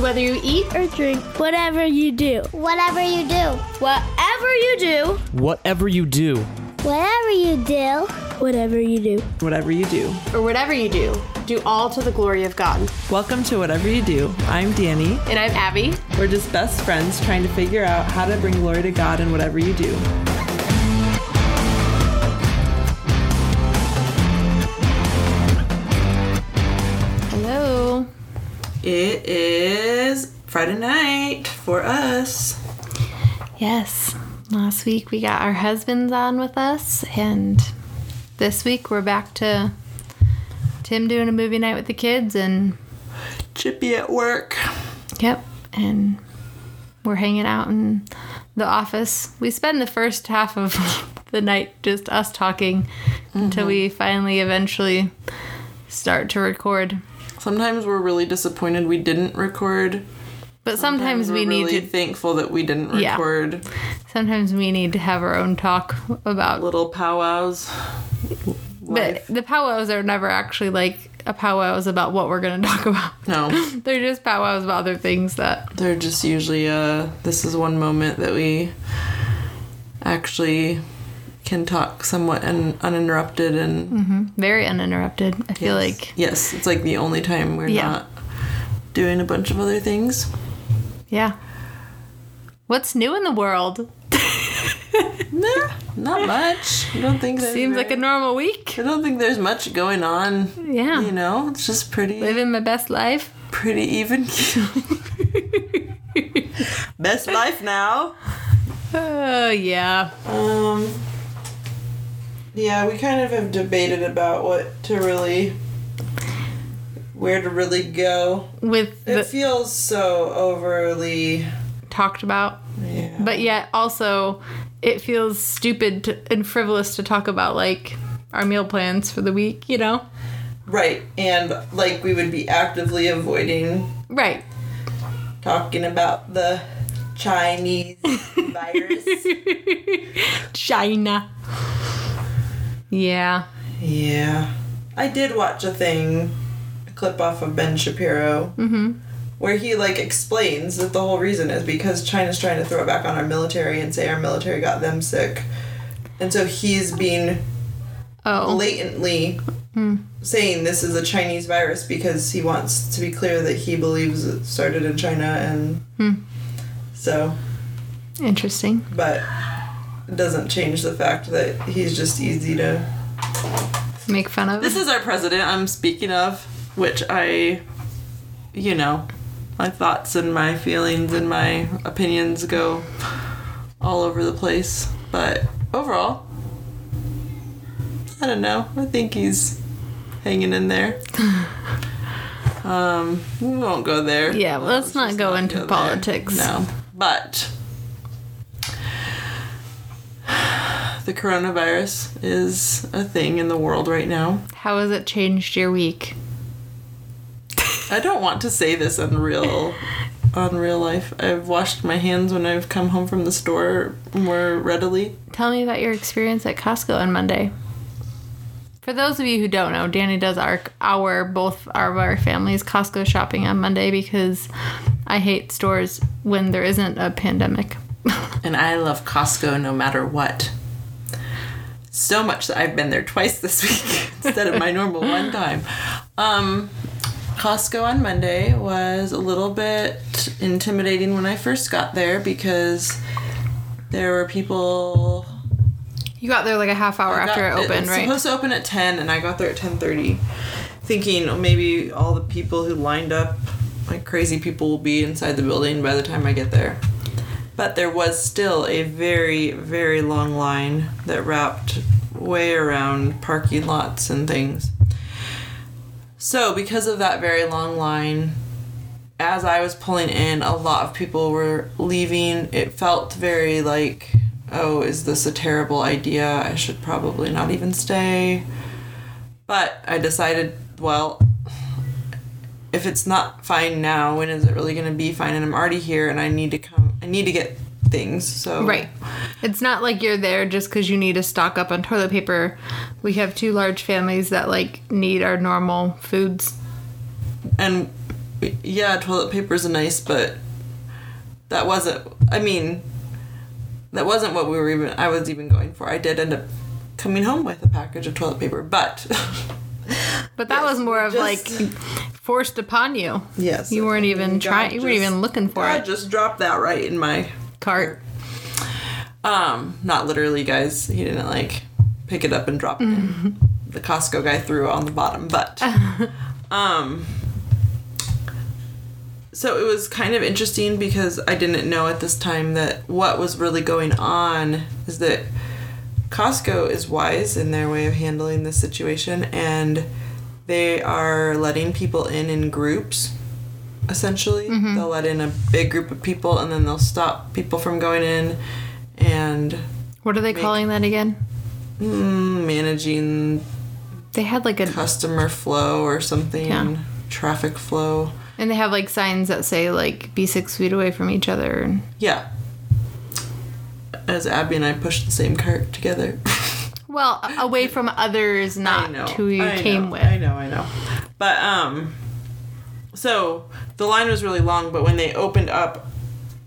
So whether you eat or drink, Whatever you do, Whatever you do, whatever you do, Whatever you do, whatever you do, whatever you do. Whatever you do. or whatever you do, do all to the glory of God. Welcome to Whatever You Do. I'm Danny. And I'm Abby. We're just best friends trying to figure out how to bring glory to God in whatever you do. It is Friday night for us. Yes. Last week we got our husbands on with us, and this week we're back to Tim doing a movie night with the kids, and Chippy at work. yep, and we're hanging out in the office. We spend the first half of the night just us talking until mm-hmm. we finally eventually start to record. Sometimes we're really disappointed we didn't record. But sometimes, we we're need really to thankful that we didn't record. Yeah. sometimes we need to have our own talk about little powwows. but the powwows are never actually like a powwows about what we're going to talk about. No, They're just powwows about other things that they're just usually uh this is one moment that we actually can talk somewhat un- uninterrupted and very uninterrupted. I feel Yes. like yes, it's like the only time we're Yeah. not doing a bunch of other things. yeah. What's new in the world? Nah, not much. I don't think Seems like a normal week. I don't think there's much going on. Yeah. You know, it's just pretty Living my best life. pretty even. Best life now. Oh yeah. Um Yeah, we kind of have debated about what to really where to really go. With It feels so overly talked about, yeah. but yet also it feels stupid to, and frivolous to talk about like our meal plans for the week. You know. Right, and like we would be actively avoiding Right. talking about the Chinese virus. China. Yeah. Yeah. I did watch a thing, a clip off of Ben Shapiro, mm-hmm. where he like explains that the whole reason is because China's trying to throw it back on our military and say our military got them sick. And so he's being Oh. blatantly mm. saying this is a Chinese virus because he wants to be clear that he believes it started in China and hmm. so Interesting. but doesn't change the fact that he's just easy to Make fun of. This is our president I'm speaking of, which I, you know, my thoughts and my feelings and my opinions go all over the place. But overall, I don't know. I think he's hanging in there. Um, we won't go there. Yeah, well, let's not just go into there. politics. No, but the coronavirus is a thing in the world right now. How has it changed your week? I don't want to say this on real on real life. I've washed my hands when I've come home from the store more readily. Tell me about your experience at Costco on Monday. For those of you who don't know, Danny does our our both our, our families Costco shopping on Monday because I hate stores when there isn't a pandemic. And I love Costco no matter what. So much that I've been there twice this week instead of my normal one time. Um Costco on Monday was a little bit intimidating when I first got there because there were people You got there like a half hour I after it opened, right? it's right? supposed to open at 10 and I got there at 10:30 thinking oh, maybe all the people who lined up like crazy people will be inside the building by the time I get there. But there was still a very very long line that wrapped way around parking lots and things. So, because of that very long line, as I was pulling in, a lot of people were leaving. It felt very like, oh, is this a terrible idea? I should probably not even stay. But I decided, well, if it's not fine now, when is it really going to be fine? And I'm already here and I need to come, need to get things. So, Right. It's not like you're there just because you need to stock up on toilet paper. We have two large families that like need our normal foods. and yeah, toilet paper is nice, but that wasn't. I mean, that wasn't what we were even. I was even going for. I did end up coming home with a package of toilet paper, but But that Yes, was more of just- like forced upon you. yes, You weren't even trying. You weren't even looking for God it. I just dropped that right in my Cart. Um, not literally, guys. He didn't like pick it up and drop it. The Costco guy threw it on the bottom, but um so it was kind of interesting because I didn't know at this time that what was really going on is that Costco is wise in their way of handling this situation and they are letting people in in groups essentially they'll let in a big group of people and then they'll stop people from going in and What are they calling that again? mm, managing They had like a, customer flow or something Yeah. traffic flow and they have like signs that say like be six feet away from each other. Yeah as abby and i pushed the same cart together well, away from others, not know, who you I came know, with. I know, I know. But um so the line was really long, but when they opened up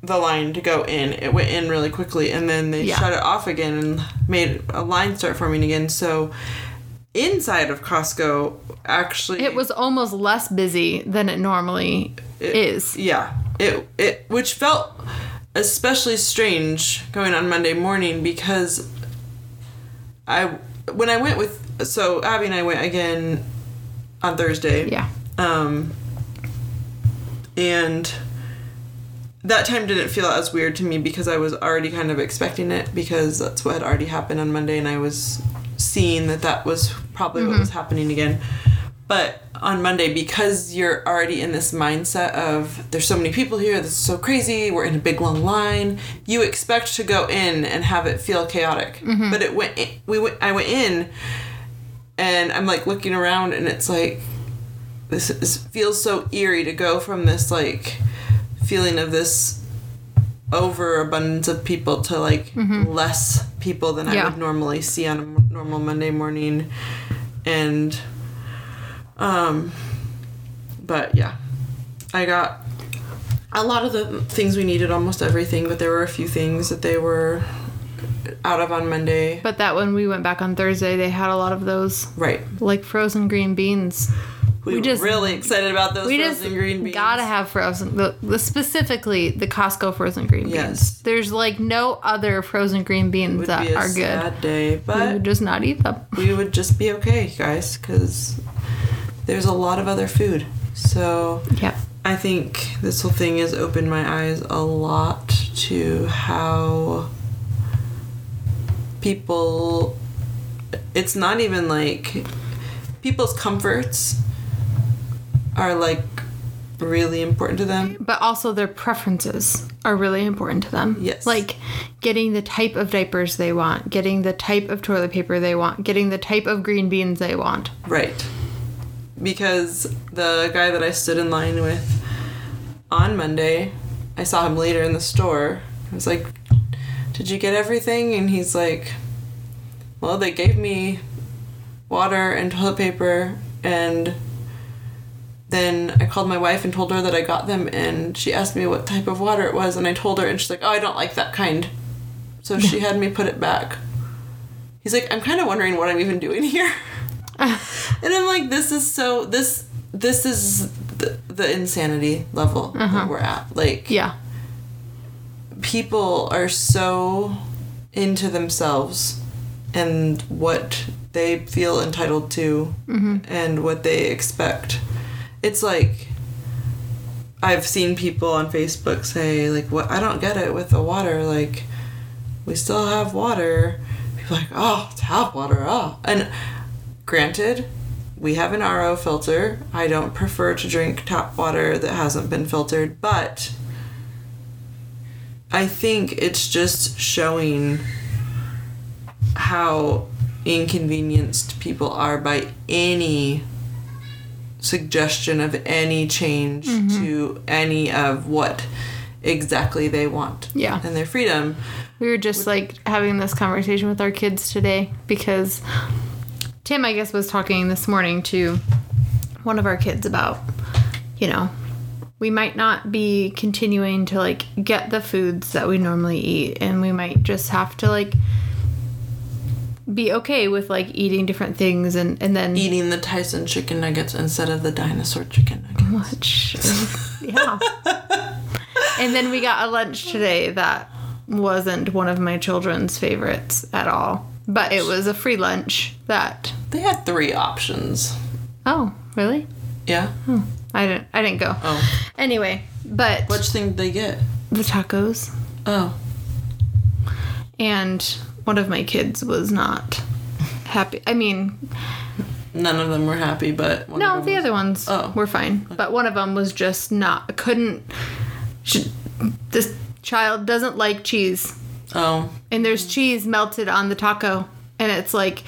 the line to go in, it went in really quickly and then they Yeah. shut it off again and made a line start forming again. So inside of Costco actually It was almost less busy than it normally it- is. Yeah. It it which felt especially strange going on Monday morning because I when I went with so Abby and I went again on Thursday. Yeah. Um and that time didn't feel as weird to me because I was already kind of expecting it because that's what had already happened on Monday and I was seeing that that was probably what was happening again. But on Monday, because you're already in this mindset of there's so many people here, this is so crazy, we're in a big long line, you expect to go in and have it feel chaotic. Mm-hmm. But it went, we went, I went in and I'm like looking around and it's like, this is, feels so eerie to go from this like feeling of this overabundance of people to like mm-hmm. less people than I would normally see on a normal Monday morning, and um, but yeah, I got a lot of the things we needed, almost everything, but there were a few things that they were out of on Monday. But that when we went back on Thursday, they had a lot of those Right, like frozen green beans. we, We were just- really excited about those We frozen just green beans. gotta have frozen, the, the specifically the Costco frozen green beans. Yes. There's like no other frozen green beans that are good. sad day, We would just not eat them. we would just be okay, guys, because there's a lot of other food. So Yep. I think this whole thing has opened my eyes a lot to how people. It's not even like people's comforts are like really important to them. But also their preferences are really important to them. Yes. Like getting the type of diapers they want, getting the type of toilet paper they want, getting the type of green beans they want. Right. Because the guy that I stood in line with on Monday, I saw him later in the store. I was like, Did you get everything? And he's like, Well, they gave me water and toilet paper. And then I called my wife and told her that I got them. And she asked me what type of water it was. And I told her, and she's like, Oh, I don't like that kind. So she had me put it back. He's like, I'm kind of wondering what I'm even doing here. And I'm like, this is so this this is the, the insanity level that uh-huh. we're at. Like Yeah. people are so into themselves and what they feel entitled to mm-hmm. and what they expect. It's like I've seen people on Facebook say like what I don't get it with the water like we still have water. People are like, "Oh, tap water." Oh. And granted, we have an RO filter. I don't prefer to drink tap water that hasn't been filtered, but I think it's just showing how inconvenienced people are by any suggestion of any change mm-hmm. to any of what exactly they want. Yeah. And their freedom. We were just like having this conversation with our kids today because Tim, I guess, was talking this morning to one of our kids about, you know, we might not be continuing to like get the foods that we normally eat and we might just have to like be okay with like eating different things and and then Eating the Tyson chicken nuggets instead of the dinosaur chicken nuggets. Which, yeah. and then we got a lunch today that wasn't one of my children's favorites at all. But it was a free lunch that. They had three options. Oh, really? Yeah. I didn't. I didn't go. Oh. Anyway, but Which thing did they get? the tacos Oh. and one of my kids was not happy. I mean, None of them were happy, but one no, of them the was- other ones Oh. were fine, but one of them was just not. Couldn't. She, this child doesn't like cheese. Oh. and there's cheese melted on the taco. And it's like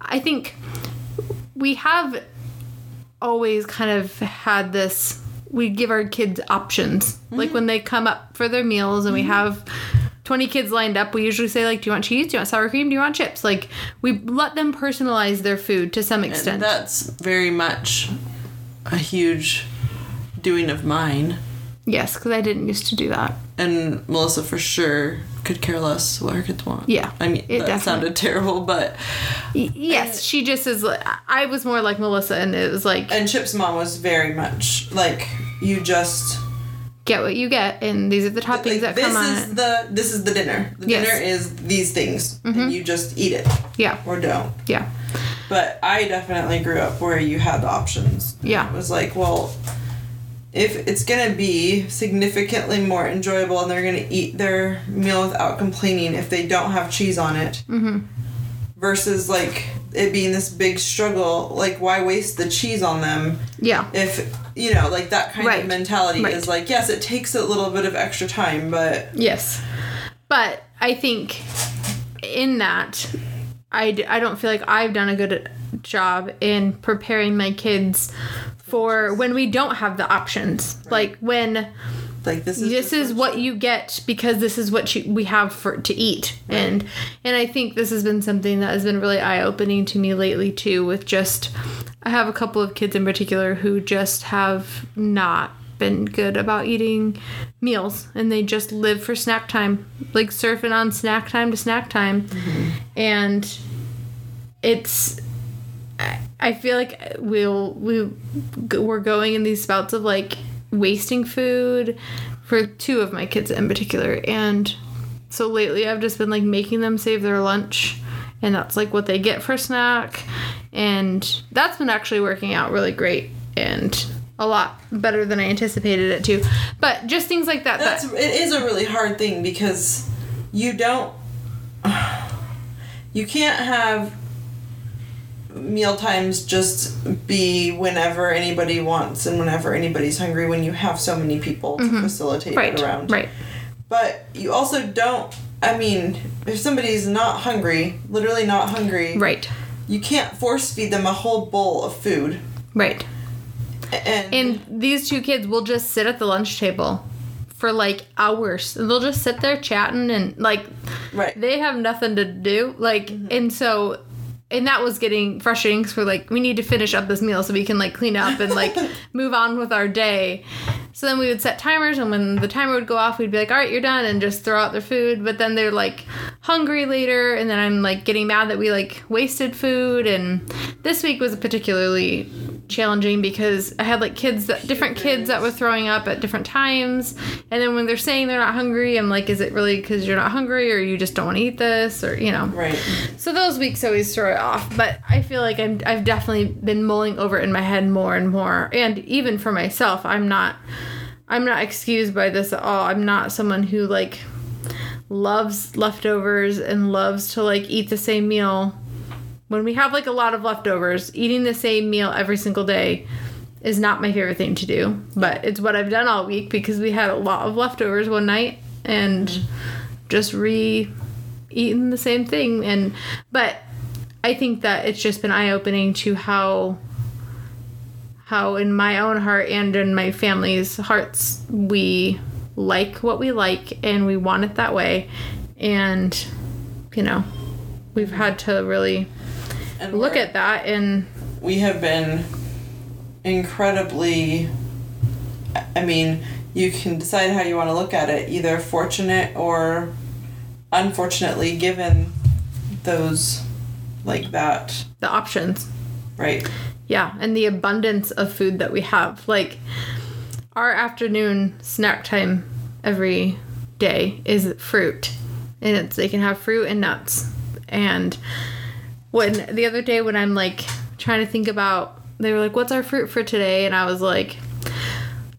i think we have always kind of had this we give our kids options. Like mm-hmm. when they come up for their meals and we mm-hmm. have 20 kids lined up we usually say like do you want cheese? Do you want sour cream? Do you want chips? Like we let them personalize their food to some And extent. that's very much a huge doing of mine. yes because i didn't used to do that. And Melissa for sure could care less what her kids want. Yeah, I mean, it that sounded terrible, but Y- yes she just is like i was more like melissa and it was like and Chip's mom was very much like you just get what you get and these are the toppings like, that this come on This is it the this is the dinner. The Yes. Mm-hmm. dinner is these things, and you just eat it yeah or don't. yeah But I definitely grew up where you had the options. Yeah. It was like, well, if it's gonna be significantly more enjoyable and they're gonna eat their meal without complaining if they don't have cheese on it, Mm-hmm. versus like it being this big struggle, like why waste the cheese on them yeah if you know, like that kind Right. of mentality Right. is like, yes, it takes a little bit of extra time, but Yes. But I think in that, I, d- I don't feel like I've done a good job in preparing my kids for when we don't have the options. Like when like this is this is what you get because this is what you, we have for to eat. And and i think this has been something that has been really eye-opening to me lately too with just i have a couple of kids in particular who just have not been good about eating meals and they just live for snack time like surfing on snack time to snack time. Mm-hmm. And it's I- feel like we'll we we're going in these spouts of like wasting food for two of my kids in particular. And so lately I've just been like making them save their lunch and that's like what they get for snack. And that's been actually working out really great and a lot better than I anticipated it to. But just things like that That's that it is a really hard thing because you don't you can't have meal times just be whenever anybody wants and whenever anybody's hungry when you have so many people to facilitate Mm-hmm. right it around. right But you also don't I mean, if somebody's not hungry, literally not hungry, right you can't force feed them a whole bowl of food. right And, And these two kids will just sit at the lunch table for like hours. They'll just sit there chatting and like right. they have nothing to do. Like, and so, and that was getting frustrating because we're like, we need to finish up this meal so we can like clean up and like move on with our day. So then we would set timers, and when the timer would go off, we'd be like, all right, you're done, and just throw out their food. But then they're like hungry later, and then I'm like getting mad that we like wasted food. And this week was particularly challenging because I had like kids that different kids that were throwing up at different times. And then when they're saying they're not hungry, I'm like, is it really because you're not hungry or you just don't want to eat this or, you know? Right. So those weeks always throw it off, but I feel like I'm I've definitely been mulling over it in my head more and more. And even for myself, I'm not I'm not excused by this at all. I'm not someone who like loves leftovers and loves to like eat the same meal. When we have like a lot of leftovers, eating the same meal every single day is not my favorite thing to do, but it's what I've done all week because we had a lot of leftovers one night and just re eaten the same thing and but I think that it's just been eye opening to how how in my own heart and in my family's hearts we like what we like and we want it that way and you know we've had to really And look at that and we have been incredibly I mean, you can decide how you want to look at it, either fortunate or unfortunately given those like that, The options. right? Yeah, and the abundance of food that we have. Like our afternoon snack time every day is fruit. And it's they can have fruit and nuts. And when the other day when I'm like trying to think about they were like, What's our fruit for today? And I was like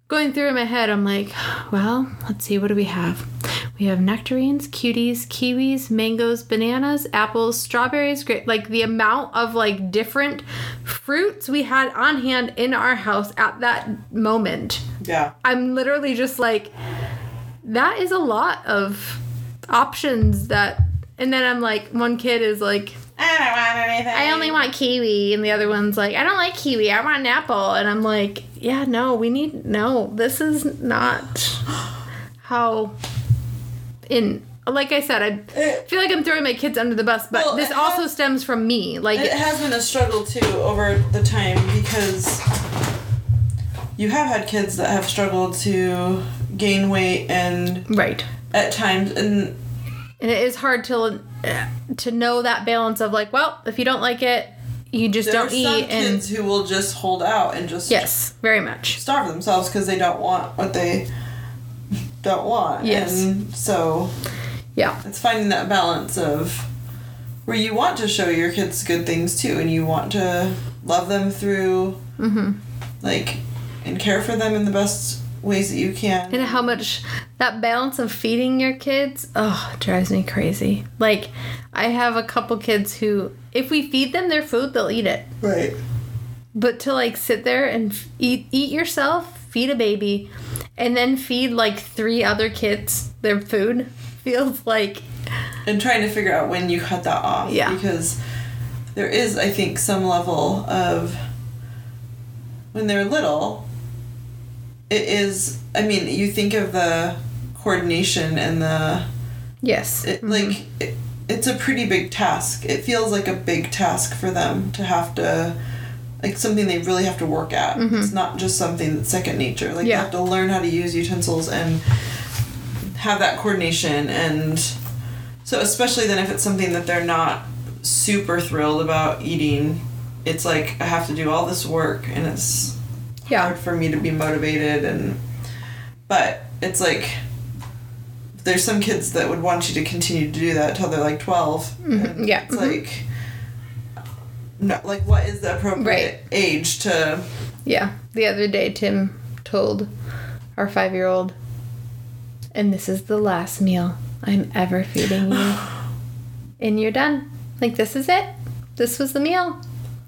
going through in my head, I'm like, well, let's see, what do we have? We have nectarines, cuties, kiwis, mangoes, bananas, apples, strawberries, grape. Like the amount of like different fruits we had on hand in our house at that moment. Yeah. I'm literally just like, that is a lot of options that. And then I'm like, one kid is like, I don't want anything. I only want kiwi, and the other one's like, I don't like kiwi. I want an apple, and I'm like, yeah, no, we need no. This is not how. In like I said, I feel like I'm throwing my kids under the bus, but Well, this also has- stems from me. Like, It has been a struggle too over the time because you have had kids that have struggled to gain weight and right, at times and and it is hard to to know that balance of like, well, if you don't like it, you just there don't some eat, and kids who will just hold out and just yes, very much. starve themselves because they don't want what they don't want. Yes. And so Yeah, it's finding that balance of where you want to show your kids good things too and you want to love them through Mm-hmm. like and care for them in the best ways that you can. and how much that balance of feeding your kids oh drives me crazy like i have a couple kids who if we feed them their food they'll eat it Right. but to like sit there and f- eat eat yourself feed a baby and then feed like three other kids their food feels like And trying to figure out when you cut that off. Yeah. Because there is, I think, some level of when they're little, it is, I mean, you think of the coordination and the, yes it, mm-hmm. like, it, it's a pretty big task. It feels like a big task for them to have to, like, something they really have to work at. It's not just something that's second nature. Like, you Yeah. have to learn how to use utensils and have that coordination and so especially then if it's something that they're not super thrilled about eating it's like i have to do all this work and it's yeah hard for me to be motivated and but it's like there's some kids that would want you to continue to do that until they're like 12 and yeah, it's mhm. like no, like what is the appropriate Right. age to Yeah. The other day, Tim told our five year old, and this is the last meal I'm ever feeding you. and you're done. Like, this is it. This was the meal.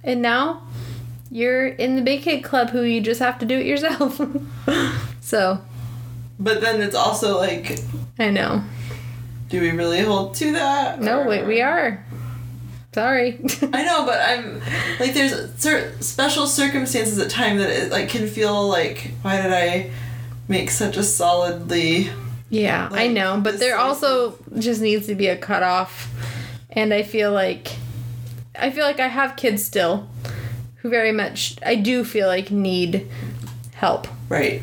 And now you're in the big kid club who you just have to do it yourself. so, but then it's also like I know. do we really hold to that No, or- wait, we are. Sorry. I know, but I'm like there's cer- special circumstances at time that it like can feel like why did I make such a solidly Yeah, I know, but there also just needs to be a cutoff. And I feel like I feel like I have kids still who very much I do feel like need help. right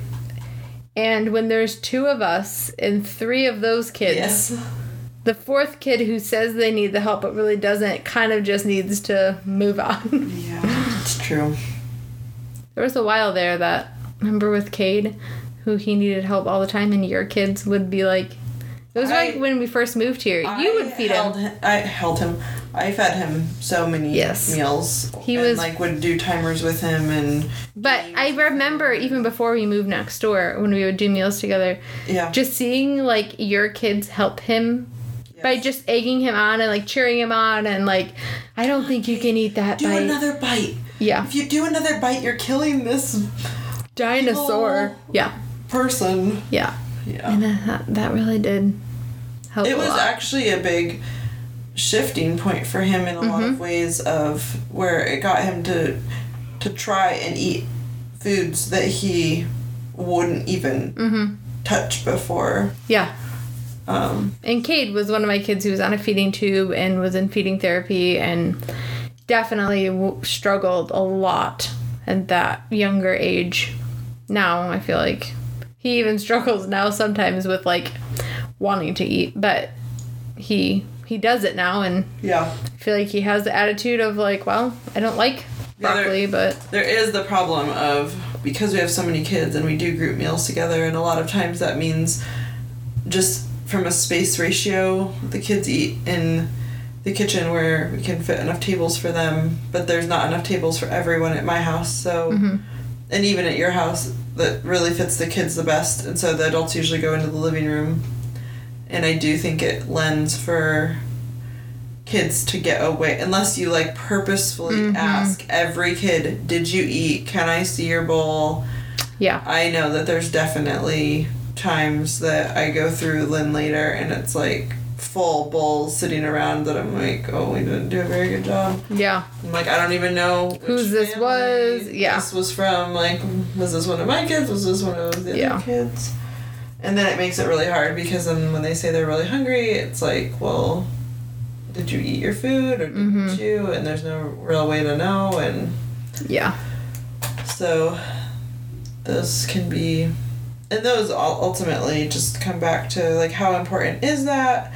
And when there's two of us and three of those kids, yes the fourth kid who says they need the help but really doesn't kind of just needs to move on. yeah it's true there was a while there that remember with Cade who he needed help all the time and your kids would be like it was I- like when we first moved here. You would feed held him. I held him I fed him so many Yes. meals He and was- like would do timers with him and But I remember even before we moved next door when we would do meals together, yeah just seeing like your kids help him by just egging him on and like cheering him on and like I don't think you can eat that do bite. another bite yeah. if you do another bite you're killing this Dinosaur. Yeah. person Yeah. yeah And that, that really did help it was lot. actually a big shifting point for him in a lot Mm-hmm. of ways of where it got him to to try and eat foods that he wouldn't even Mm-hmm. touch before yeah. Um And Cade was one of my kids who was on a feeding tube and was in feeding therapy and definitely w- struggled a lot at that younger age. Now I feel like he even struggles now sometimes with like wanting to eat, but he he does it now and Yeah. I feel like he has the attitude of like, well, I don't like Yeah, there- broccoli, but There is the problem of because we have so many kids and we do group meals together, and a lot of times that means just from a space ratio, the kids eat in the kitchen where we can fit enough tables for them, but there's not enough tables for everyone at my house. So, mm-hmm. and even at your house, that really fits the kids the best, and so the adults usually go into the living room. And I do think it lends for kids to get away unless you like purposefully mm-hmm. ask every kid did you eat can i see your bowl yeah. i know that there's definitely times that i go through lynn later and it's like full bowls sitting around that i'm like oh we didn't do a very good job Yeah. i'm like i don't even know Whose this was, yeah. this was from like was this one of my kids was this one of the Yeah. other kids and then it makes it really hard because then when they say they're really hungry it's like well did you eat your food or didn't Mm-hmm. you and there's no real way to know and Yeah. so those can be and those all ultimately just come back to like how important is that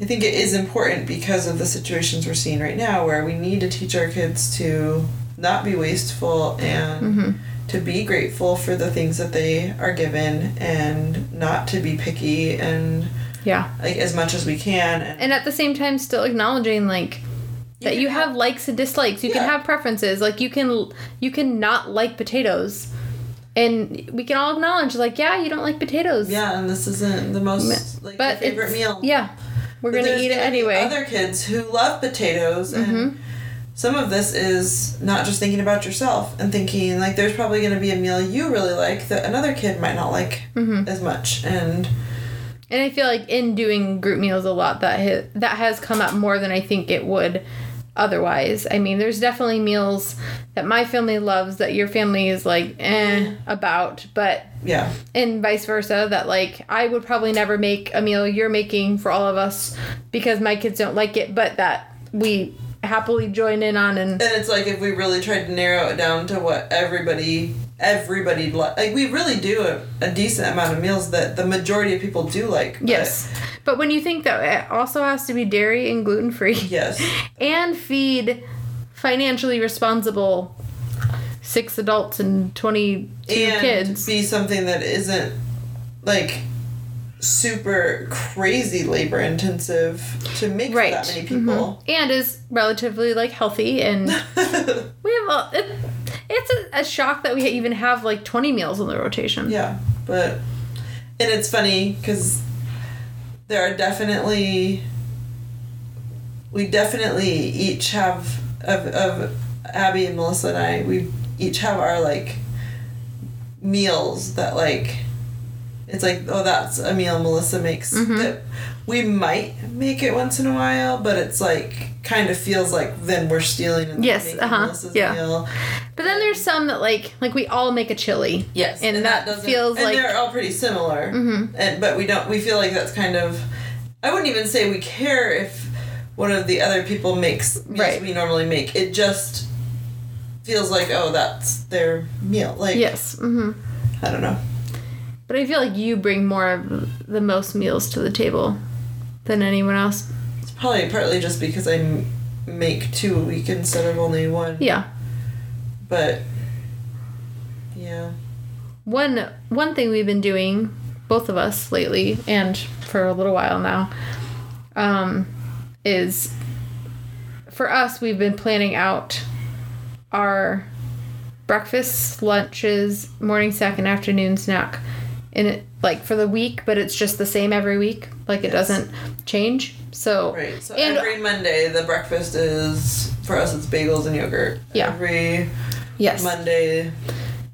i think it is important because of the situations we're seeing right now where we need to teach our kids to not be wasteful and mm-hmm. to be grateful for the things that they are given and not to be picky and Yeah. like as much as we can and, And at the same time still acknowledging like that can you have likes and dislikes. You can have preferences. Like you can you can not like potatoes. And we can all acknowledge like yeah, you don't like potatoes. yeah and this isn't the most like But favorite meal Yeah. We're But going to eat it anyway. Mm-hmm. Other kids who love potatoes, and some of this is not just thinking about yourself and thinking like there's probably going to be a meal you really like that another kid might not like Mm-hmm. as much, and And I feel like in doing group meals a lot, that ha- that has come up more than I think it would otherwise. I mean, there's definitely meals that my family loves that your family is like eh about, but yeah, and vice versa. That like I would probably never make a meal you're making for all of us because my kids don't like it, but that we happily join in on and and it's like if we really tried to narrow it down to what everybody everybody li- like we really do a, a decent amount of meals that the majority of people do like but- yes. But when you think that it also has to be dairy and gluten free. yes and feed financially responsible six adults and 22 and kids. be something that isn't like super crazy labor intensive to make Right. for that many people. Mm-hmm. And is relatively like healthy and we have a, it, it's a, a shock that we even have like 20 meals in the rotation. yeah, but and it's funny because there are definitely we definitely each have of of Abby and Melissa and I we each have our like meals that like it's like oh that's a meal Melissa makes Mm-hmm. that we might make it once in a while but it's like kind of feels like then we're stealing and Yes, making uh-huh, Melissa's yeah. meal But then there's some that like like we all make a chili. Yes, And, that, doesn't- feels and like Mm-hmm. they're all pretty similar. Hmm. And but we don't. We feel like that's kind of. I wouldn't even say we care if one of the other people makes meals Right. we normally make. It just feels like oh that's their meal. Like yes. hmm I don't know. But I feel like you bring more of the most meals to the table than anyone else. It's probably partly just because I make two a week instead of only one. Yeah. But yeah, one one thing we've been doing both of us lately and for a little while now um, is for us we've been planning out our breakfasts lunches morning snack and afternoon snack in it like for the week but it's just the same every week like it Yes. doesn't change so right. So and every Monday the breakfast is for us it's bagels and yogurt. Yeah. Every yes Monday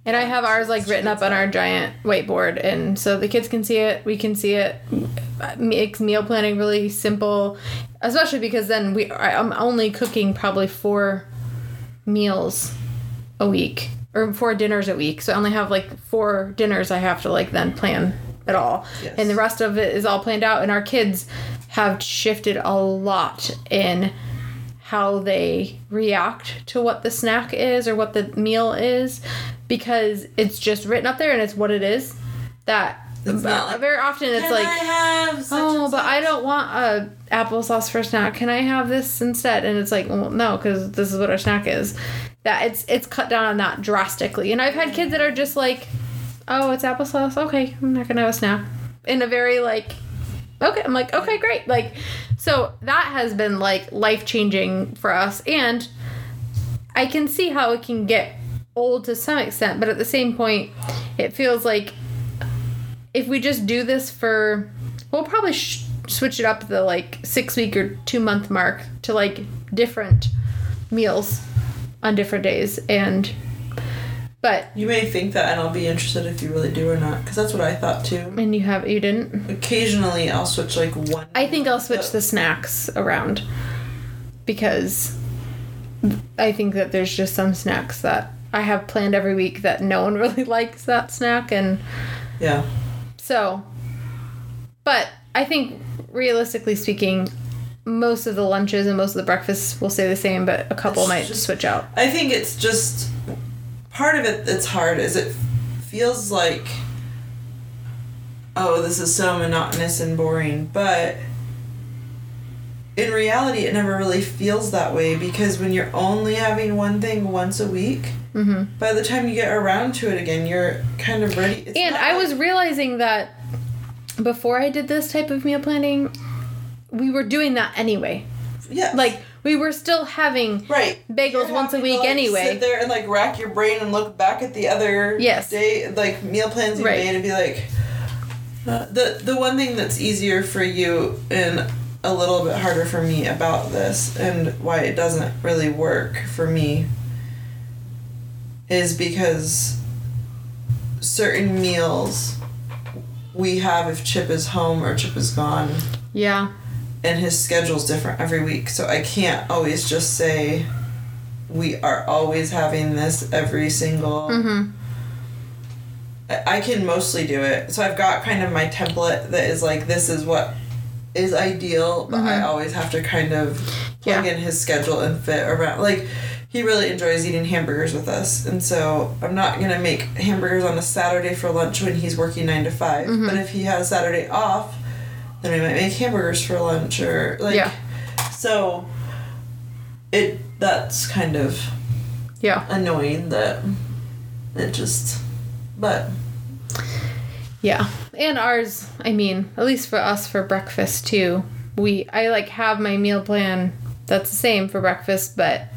And I have ours like written up on our giant whiteboard, and so the kids can see it, we can see it. Makes meal planning really simple, especially because then we I'm only cooking probably four meals a week or four dinners a week, so I only have like four dinners I have to like then plan at all, Yes. and the rest of it is all planned out. And our kids have shifted a lot in how they react to what the snack is or what the meal is because it's just written up there and it's what it is that like, very often it's like I have such oh but i don't want a applesauce for snack. Can i have this instead? And it's like well no because this is what our snack is that it's it's cut down on that drastically. And i've had kids that are just like oh it's applesauce? Okay i'm not gonna have a snack in a very like okay i'm like okay great. Like so that has been like life changing for us. And i can see how it can get old to some extent but at the same point it feels like if we just do this for we'll probably sh- switch it up the like six week or two month mark to like different meals on different days and but You may think that, and I'll be interested if you really do or not, because that's what I thought too. and you have you didn't Occasionally, I'll switch like one. i think i'll switch the snacks around because i think that there's just some snacks that i have planned every week that no one really likes that snack and Yeah. So, but I think realistically speaking, most of the lunches and most of the breakfasts will stay the same, but a couple It's might just- switch out. I think it's just part of it that's hard is it feels like oh this is so monotonous and boring but in reality it never really feels that way because when you're only having one thing once a week hmm by the time you get around to it again you're kind of ready it's And I like- was realizing that before I did this type of meal planning, we were doing that anyway. yeah Like we were still having right bagels once a having to, week like, anyway. Sit there and like rack your brain and look back at the other Yes. day, like meal plans you Right. made, and be like, uh, the the one thing that's easier for you and a little bit harder for me about this, and why it doesn't really work for me, is because certain meals we have if Chip is home or Chip is gone yeah. And his schedule's different every week so i can't always just say we are always having this every single hmm I- i can mostly do it so i've got kind of my template that is like this is what is ideal but i Mhm. always have to kind of plug Yeah. in his schedule and fit around like he really enjoys eating hamburgers with us and so i'm not to make hamburgers on a saturday for lunch when he's working 9 to 5 Mhm. but if he has saturday off then we might make hamburgers for lunch or like Yeah. so it that's kind of Yeah. annoying that it just but Yeah. And ours, I mean, at least for us for breakfast too, we I like have my meal plan that's the same for breakfast, but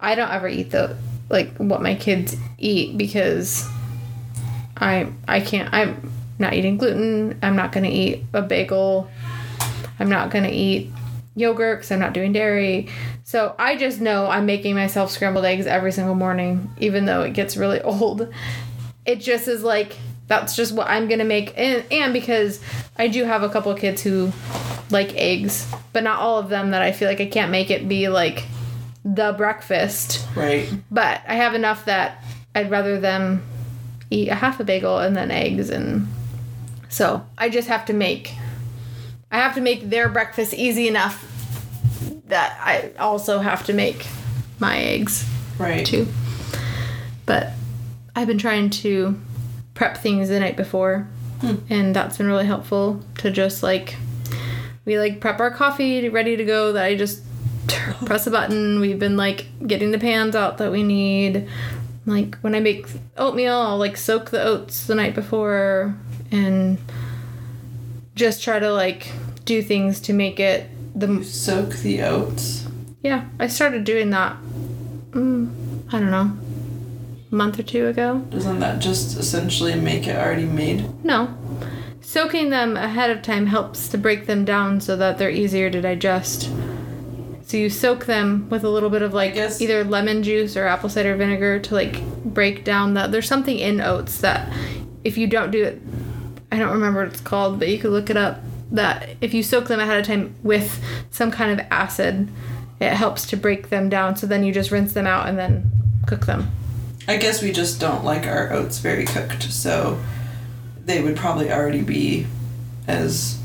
I don't ever eat the like what my kids eat because I I can't I'm not eating gluten. I'm not going to eat a bagel. I'm not going to eat yogurt cuz I'm not doing dairy. So I just know I'm making myself scrambled eggs every single morning even though it gets really old it just is like that's just what I'm gonna make and, and because I do have a couple of kids who like eggs but not all of them that I feel like I can't make it be like the breakfast right but I have enough that I'd rather them eat a half a bagel and then eggs and so I just have to make I have to make their breakfast easy enough that I also have to make my eggs right too. But I've been trying to prep things the night before, hmm. and that's been really helpful to just like we like prep our coffee ready to go. That I just press a button. We've been like getting the pans out that we need. Like when I make oatmeal, I'll like soak the oats the night before and just try to like do things to make it the soak the oats yeah, I started doing that. Mm, I don't know, a month or two ago. doesn't that just essentially make it already made No, soaking them ahead of time helps to break them down so that they're easier to digest. So you soak them with a little bit of like either lemon juice or apple cider vinegar to like break down that. There's something in oats that if you don't do it, I don't remember what it's called, but you could look it up. That if you soak them ahead of time with some kind of acid, it helps to break them down. So then you just rinse them out and then cook them. i guess we just don't like our oats very cooked so they would probably already be as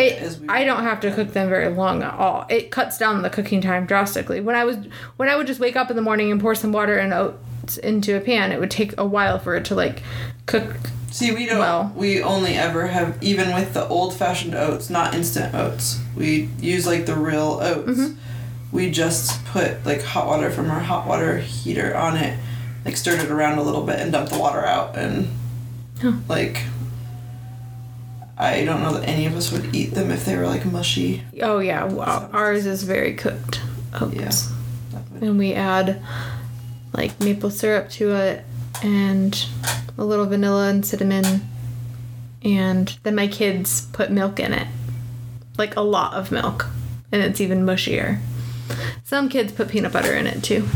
It, as I don't have to cook them very long at all. It cuts down the cooking time drastically. When I was when I would just wake up in the morning and pour some water and oat into a pan, it would take a while for it to like cook. See, we don't. Well- we only ever have, even with the old fashioned oats, not instant oats. We use like the real oats. Mm-hmm. We just put like hot water from our hot water heater on it, like stirred it around a little bit and dumped the water out, and Huh. like. I don't know that any of us would eat them if they were like mushy. Oh yeah, wow. ours is very cooked oats. Yeah. And we add like maple syrup to it and a little vanilla and cinnamon. And then my kids put milk in it. Like a lot of milk. And it's even mushier. Some kids put peanut butter in it too.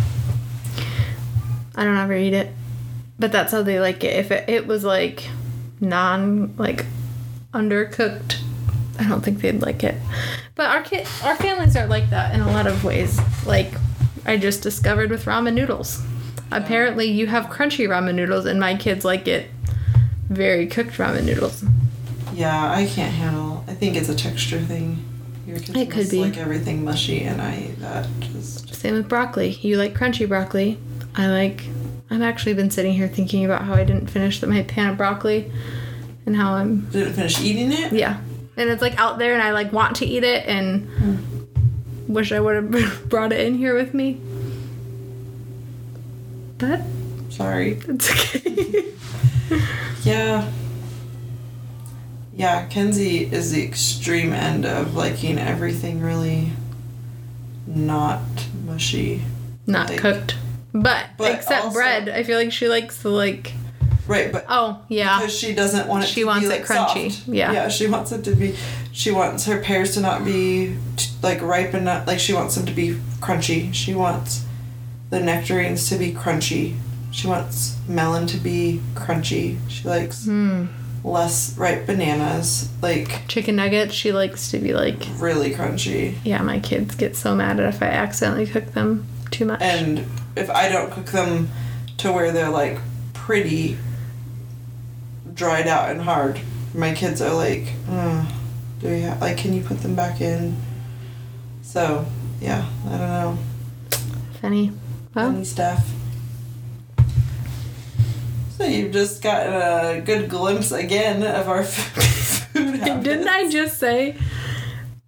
I don't ever eat it. But that's how they like it. If it, it was like non like undercooked i don't think they'd like it. But our kid our families are like that in a lot of ways. Like i just discovered with ramen noodles apparently you have crunchy ramen noodles and my kids like it very cooked ramen noodles Yeah, I can't handle. I think it's a texture thing. Your kids It could be. like everything mushy, and I that. Just same with broccoli you like crunchy broccoli i like i've actually been sitting here thinking about how i didn't finish the, my pan of broccoli and how i'm didn't finish eating it. yeah and it's like out there and i like want to eat it and hmm. Wish i would have brought it in here with me but Sorry. it's okay Yeah. Yeah, Kenzie is the extreme end of liking everything really not mushy. not Like- cooked but, But except also- bread i feel like she likes the like Right, but oh yeah because she doesn't want it She to wants be it like crunchy. soft. Yeah. Yeah, she wants it to be she wants her pears to not be like ripe enough like she wants them to be crunchy. She wants the nectarines to be crunchy. She wants melon to be crunchy. She likes Hmm. less ripe bananas, like chicken nuggets she likes to be like really crunchy. yeah my kids get so mad if i accidentally cook them too much And if I don't cook them to where they're like pretty dried out and hard, my kids are like, "Uh, do we have, like, can you put them back in? So, yeah, I don't know. funny well Funny stuff. So you've just gotten a good glimpse again of our food habits. Didn't I just say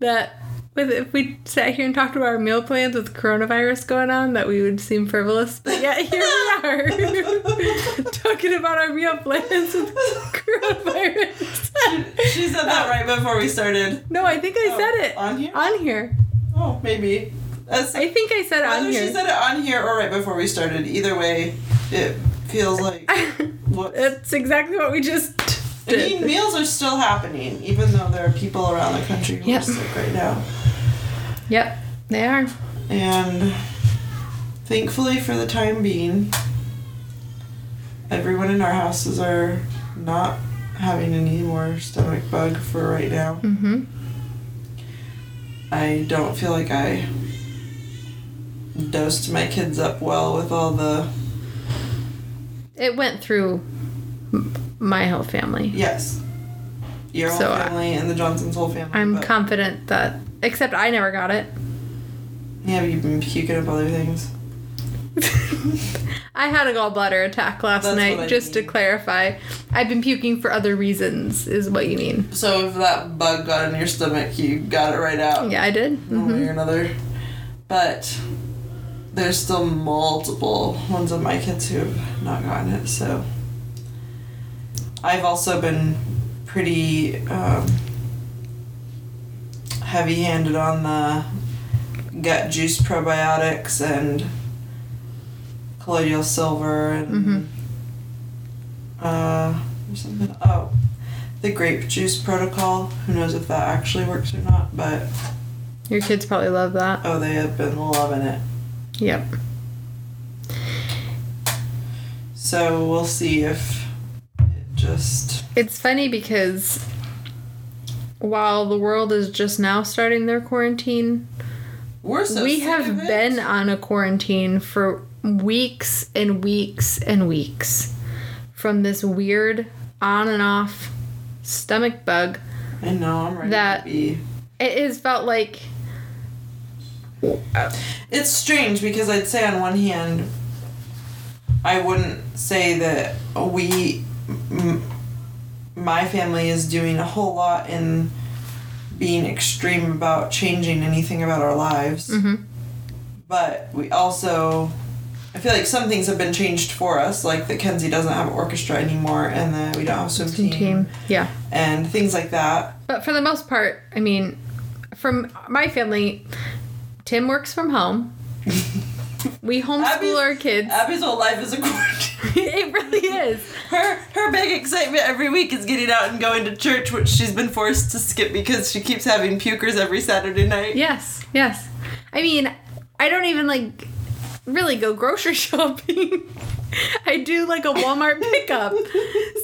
that with if we sat here and talked about our meal plans with coronavirus going on, that we would seem frivolous? But yeah, here we are talking about our meal plans with coronavirus. She said that right before we started. no, I think I Oh, said it on here? On here, Oh, maybe. That's I think I said on here. she said it on here or right before we started, either way, it feels like. That's exactly what we just mean, did. meals are still happening, even though there are people around the country who Yep. are sick right now. Yep, they are. And thankfully, for the time being, everyone in our houses are not having any more stomach bug for right now. Mm-hmm. I don't feel like I dosed my kids up well with all the It went through my whole family. Yes. Your whole So, I- family and the Johnson's whole family. I'm but- confident that, except I never got it. Yeah, but you've been puking up other things. I had a gallbladder attack last That's night, just to clarify. I've been puking for other reasons, is what you mean. So if that bug got in your stomach, you got it right out. Yeah, I did. One hmm way or another. But there's still multiple ones of my kids who have not gotten it, so I've also been pretty um, heavy handed on the gut juice probiotics and colloidal silver and Mhm. uh there's something oh the grape juice protocol who knows if that actually works or not but Your kids probably love that. oh they have been loving it Yep. so we'll see if it just It's funny because while the world is just now starting their quarantine, we're so we have been on a quarantine for weeks and weeks and weeks from this weird on and off stomach bug. I know I'm ready that- to be It has felt like it's strange because I'd say on one hand I wouldn't say that we, m- my family is doing a whole lot in being extreme about changing anything about our lives. Mhm. But we also, I feel like some things have been changed for us, like that Kenzie doesn't have an orchestra anymore, and that we don't have a swim team, Team. Yeah. and things like that. But for the most part, I mean, from my family, Tim works from home. We homeschool Abby's- our kids. Abby's whole life is a quarantine. it really is. Her her big excitement every week is getting out and going to church, which she's been forced to skip because she keeps having pukers every Saturday night. Yes, yes. I mean, I don't even like really go grocery shopping. I do like a Walmart pickup.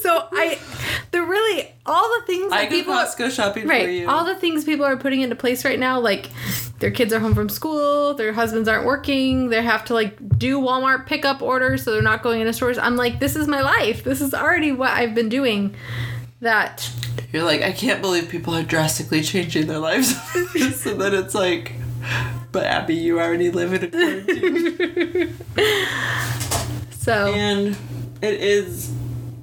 So I, the really all the things I that go people Costco shopping for you. all the things people are putting into place right now, like their kids are home from school, their husbands aren't working, they have to like do Walmart pickup orders, so they're not going into stores. I'm like, this is my life. This is already what I've been doing. That You're like, I can't believe people are drastically changing their lives. so then it's like, but Abby, you already live in a quarantine. so and it is,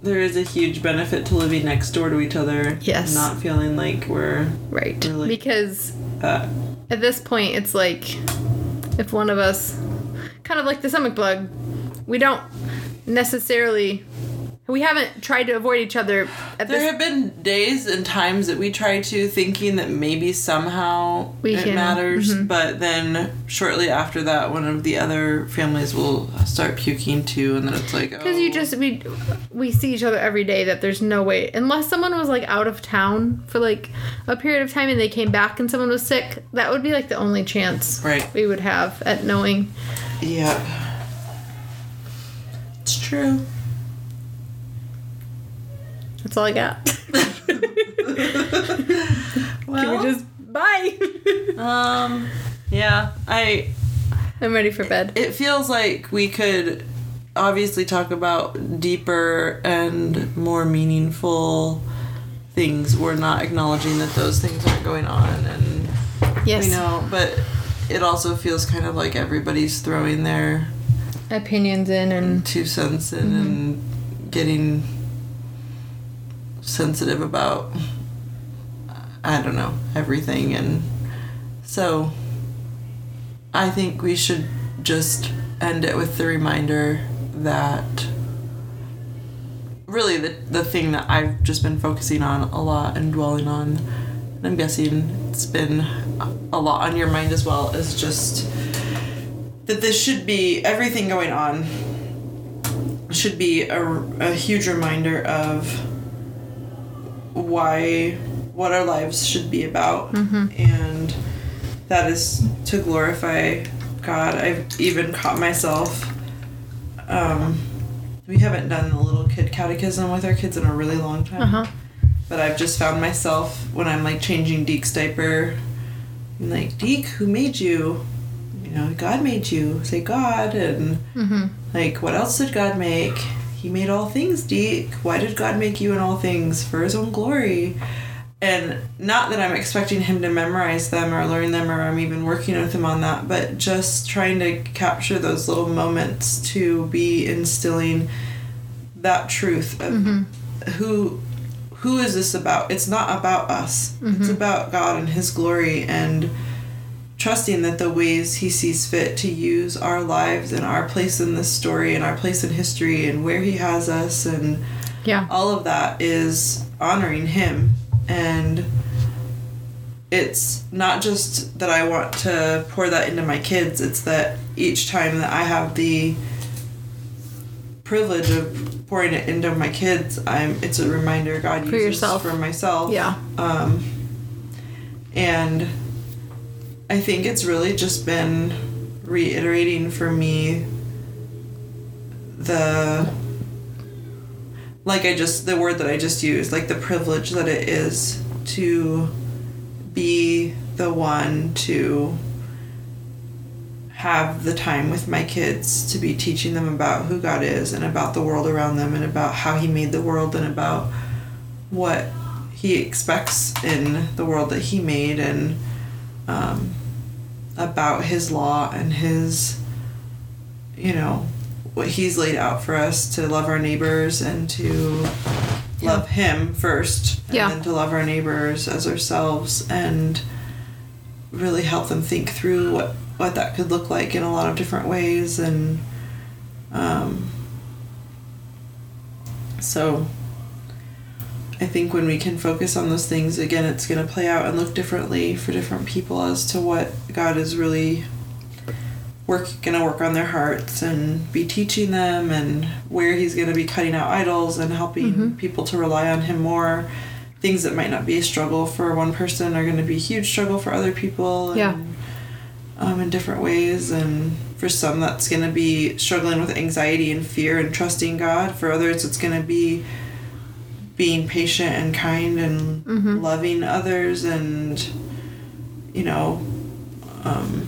there is a huge benefit to living next door to each other. Yes. Not feeling like we're right Really? because uh, at this point it's like if one of us kind of like the stomach bug we don't necessarily we haven't tried to avoid each other at There this have been days and times that we try to, thinking that maybe somehow We it can- matters, mhm. but then shortly after that, one of the other families will start puking too, and then it's like, because oh. you just we we see each other every day that there's no way unless someone was like out of town for like a period of time and they came back and someone was sick that would be like the only chance Right. we would have at knowing yeah, it's true. That's all i got Well, can we just bye um, yeah, I. i'm ready for bed It feels like we could obviously talk about deeper and more meaningful things. We're not acknowledging that those things aren't going on, and yes You know, but it also feels kind of like everybody's throwing their opinions in and two cents in and getting sensitive about I don't know, everything. And so I think we should just end it with the reminder that really the the thing that I've just been focusing on a lot and dwelling on and I'm guessing it's been a lot on your mind as well is just that this should be everything going on should be a, a huge reminder of why what our lives should be about and that is to glorify god i've even caught myself um, we haven't done the little kid catechism with our kids in a really long time uh-huh but I've just found myself when I'm like changing Deke's diaper, I'm like, Deke who made you? You know, God made you. Say God. And mm-hmm. like, what else did God make? He made all things, Deke. Why did God make you in all things? For his own glory. And not that I'm expecting him to memorize them or learn them or I'm even working with him on that, but just trying to capture those little moments to be instilling that truth of mm-hmm. who who is this about? It's not about us. It's mm-hmm. about God and his glory and trusting that the ways he sees fit to use our lives and our place in this story and our place in history and where he has us and yeah all of that is honoring him and it's not just that I want to pour that into my kids, it's that each time that I have the privilege of pouring it into my kids, I'm it's a reminder God For uses yourself. for myself. yeah Um and I think it's really just been reiterating for me the like I just the word that I just used, like the privilege that it is to be the one to have the time with my kids to be teaching them about who God is and about the world around them and about how he made the world and about what he expects in the world that he made and um, about his law and his you know what He's laid out for us to love our neighbors and to love Him first, and Yeah. then to love our neighbors as ourselves, and really help them think through what what that could look like in a lot of different ways, and um, so. I think when we can focus on those things, again, it's going to play out and look differently for different people as to what God is really work going to work on their hearts and be teaching them and where he's going to be cutting out idols and helping people to rely on him more. Things that might not be a struggle for one person are going to be a huge struggle for other people and, Yeah. um, in different ways. And for some that's going to be struggling with anxiety and fear and trusting god. For others it's going to be being patient and kind and loving others and you know um,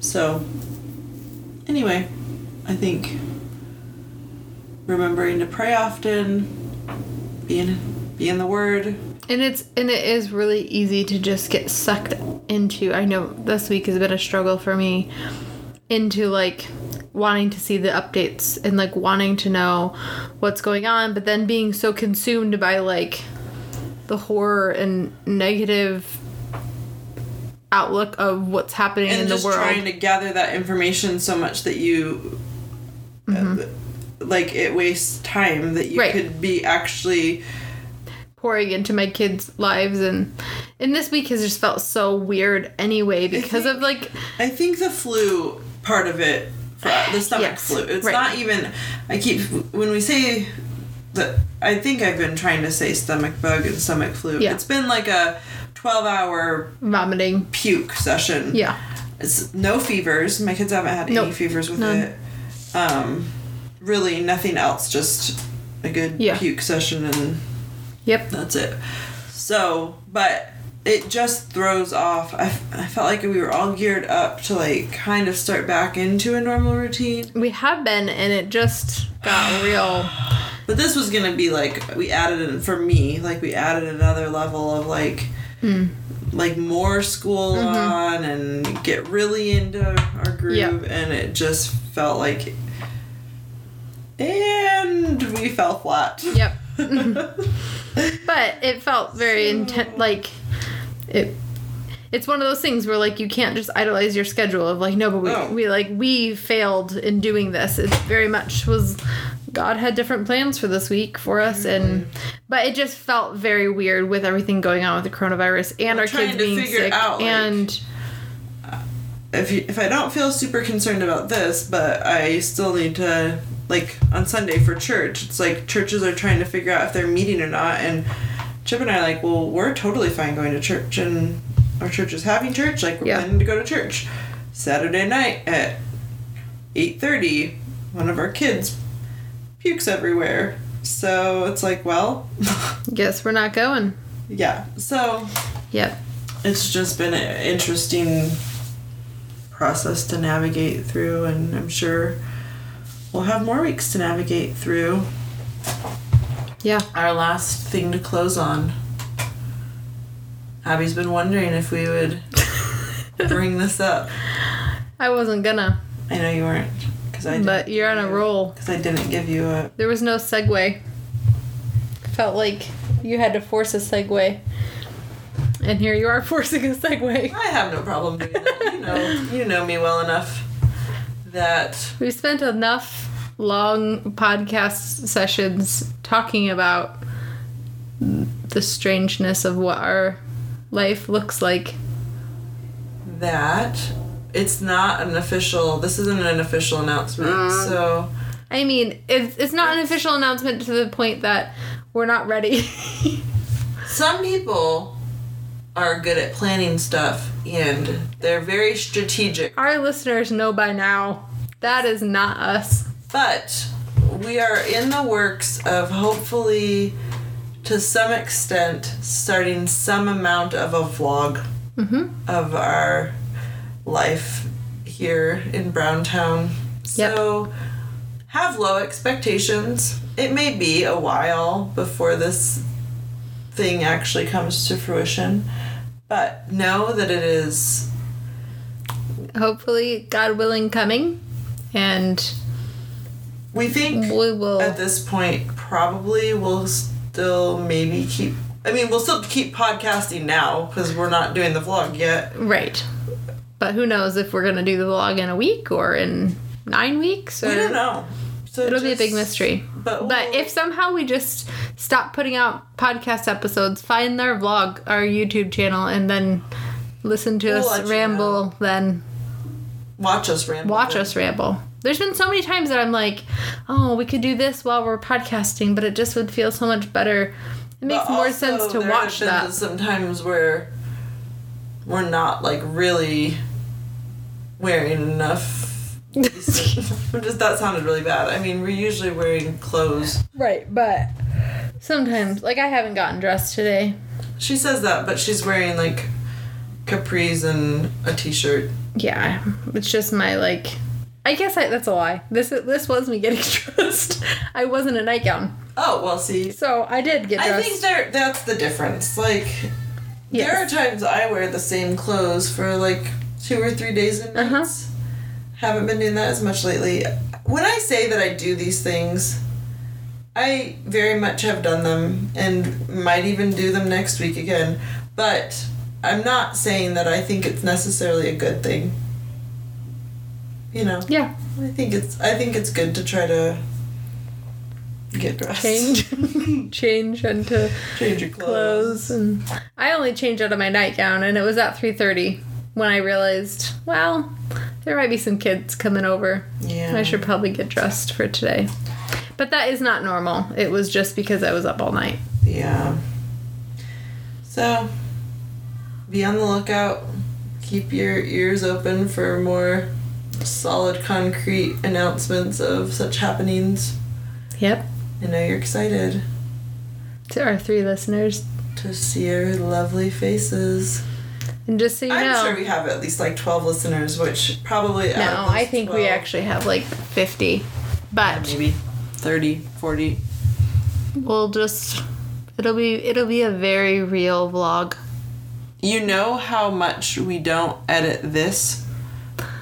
so anyway i think remembering to pray often being be in the word And it's and it is really easy to just get sucked into. I know this week has been a struggle for me into like wanting to see the updates and like wanting to know what's going on, but then being so consumed by like the horror and negative outlook of what's happening and in the world. just trying to gather that information so much that you uh, like it wastes time that you Right. could be actually pouring into my kids' lives and and this week has just felt so weird anyway because of like I think the flu part of it, for the stomach Yes, flu. It's right. not even. I keep when we say that. I think I've been trying to say stomach bug and stomach flu. Yeah. It's been like a twelve-hour vomiting. puke session. Yeah. It's no fevers. My kids haven't had any fevers with none. it. Um, really nothing else. Just a good Yeah. puke session and Yep. that's it. So, but it just throws off. I, I felt like we were all geared up to like kind of start back into a normal routine. We have been and it just got real. But this was gonna be like we added in for me, like we added another level of like hmm. like more school mm-hmm. on and get really into our groove Yeah. and it just felt like and we fell flat. Yep. but it felt very intense, like it it's one of those things where like you can't just idolize your schedule of like no but we, No. we like we failed in doing this it very much was god had different plans for this week for us and mm-hmm. but it just felt very weird with everything going on with the coronavirus and We're our kids being sick out, like- and uh, if you, if I don't feel super concerned about this, but I still need to like on Sunday for church. It's like churches are trying to figure out if they're meeting or not, and Chip and I are like, well, we're totally fine going to church, and our church is having church. Like we're Yeah. planning to go to church Saturday night at eight thirty. One of our kids pukes everywhere, so it's like, well, guess we're not going yeah. So yep it's just been an interesting process to navigate through and i'm sure we'll have more weeks to navigate through yeah our last thing to close on abby's been wondering if we would bring this up i wasn't gonna i know you weren't because i but you're on a roll because i didn't give you a There was no segue. Felt like you had to force a segue. And here you are forcing a segue. i have no problem doing that you know you know me well enough that We spent enough long podcast sessions talking about the strangeness of what our life looks like. that it's not an official this isn't an official announcement mm. so I mean, it's, it's not an official announcement to the point that we're not ready. some people are good at planning stuff and they're very strategic our listeners know by now that is not us. But we are in the works of hopefully to some extent starting some amount of a vlog mm-hmm. of our life here in browntown. So have low expectations. It may be a while before this thing actually comes to fruition. But know that it is hopefully God willing coming. And We think We will. at this point probably we'll still maybe keep. I mean, we'll still keep podcasting now because we're not doing the vlog yet. Right. But who knows if we're gonna do the vlog in a week or in nine weeks or We don't know. So it'll be a big mystery. But, But we'll- if somehow we just stop putting out podcast episodes, find our vlog, our YouTube channel, and then listen to We'll us let you ramble, then watch us ramble, watch us ramble. There's been so many times that I'm like, oh, we could do this while we're podcasting, but it just would feel so much better. It makes But more sense to there watch have been that. Sometimes where we're not like really wearing enough. just that sounded really bad. I mean, we're usually wearing clothes. Right, but sometimes, like, I haven't gotten dressed today. She says that, but she's wearing like capris and a t-shirt. Yeah, it's just my like. I guess I, that's a lie. This this was me getting dressed. I wasn't a nightgown, Oh well, see, so I did get dressed. I think there that's the difference. Like there are times I wear the same clothes for like two or three days and Uh-huh. Haven't been doing that as much lately. When I say that I do these things, I very much have done them and might even do them next week again. But I'm not saying that I think it's necessarily a good thing. You know, yeah, I think it's I think it's good to try to get dressed, change, change into change your clothes, and I only changed out of my nightgown, and it was at three thirty when I realized, well, there might be some kids coming over. Yeah. I should probably get dressed for today. But that is not normal. It was just because I was up all night. Yeah. So, be on the lookout. Keep your ears open for more solid, concrete announcements of such happenings. Yep. I know you're excited To our three listeners. to see your lovely faces. And just so you I'm know. sure we have at least like 12 listeners, which probably. No, I think we actually have like 50. But Maybe 30, 40. we'll just it'll be it'll be a very real vlog. You know how much we don't edit this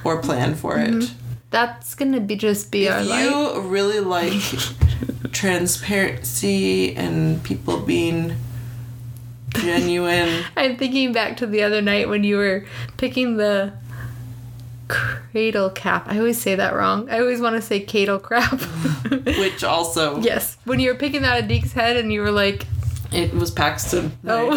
or plan for it. Mm-hmm. That's going to be just be our If life. you really like transparency and people being genuine, I'm thinking back to the other night when you were picking the cradle cap. I always say that wrong. I always want to say cradle crap. which also yes, when you were picking that at Deke's head and you were like, it was Paxton. Oh.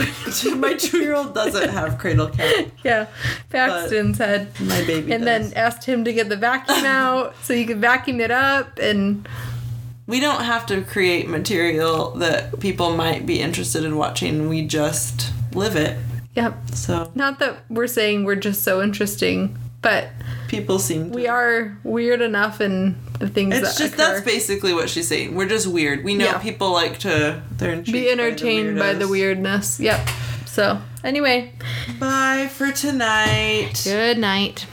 My, my two-year-old doesn't have cradle cap. yeah, Paxton's head. My baby And does. then asked him to get the vacuum out so you could vacuum it up and we don't have to create material that people might be interested in watching. We just live it. yep. So Not that we're saying we're just so interesting, but people seem to we are weird enough in the things that It's that just occur. that's basically what she's saying. We're just weird. We know Yeah. people like to be entertained by the, weirdos. weirdness. Yep. So, anyway, Bye for tonight. good night.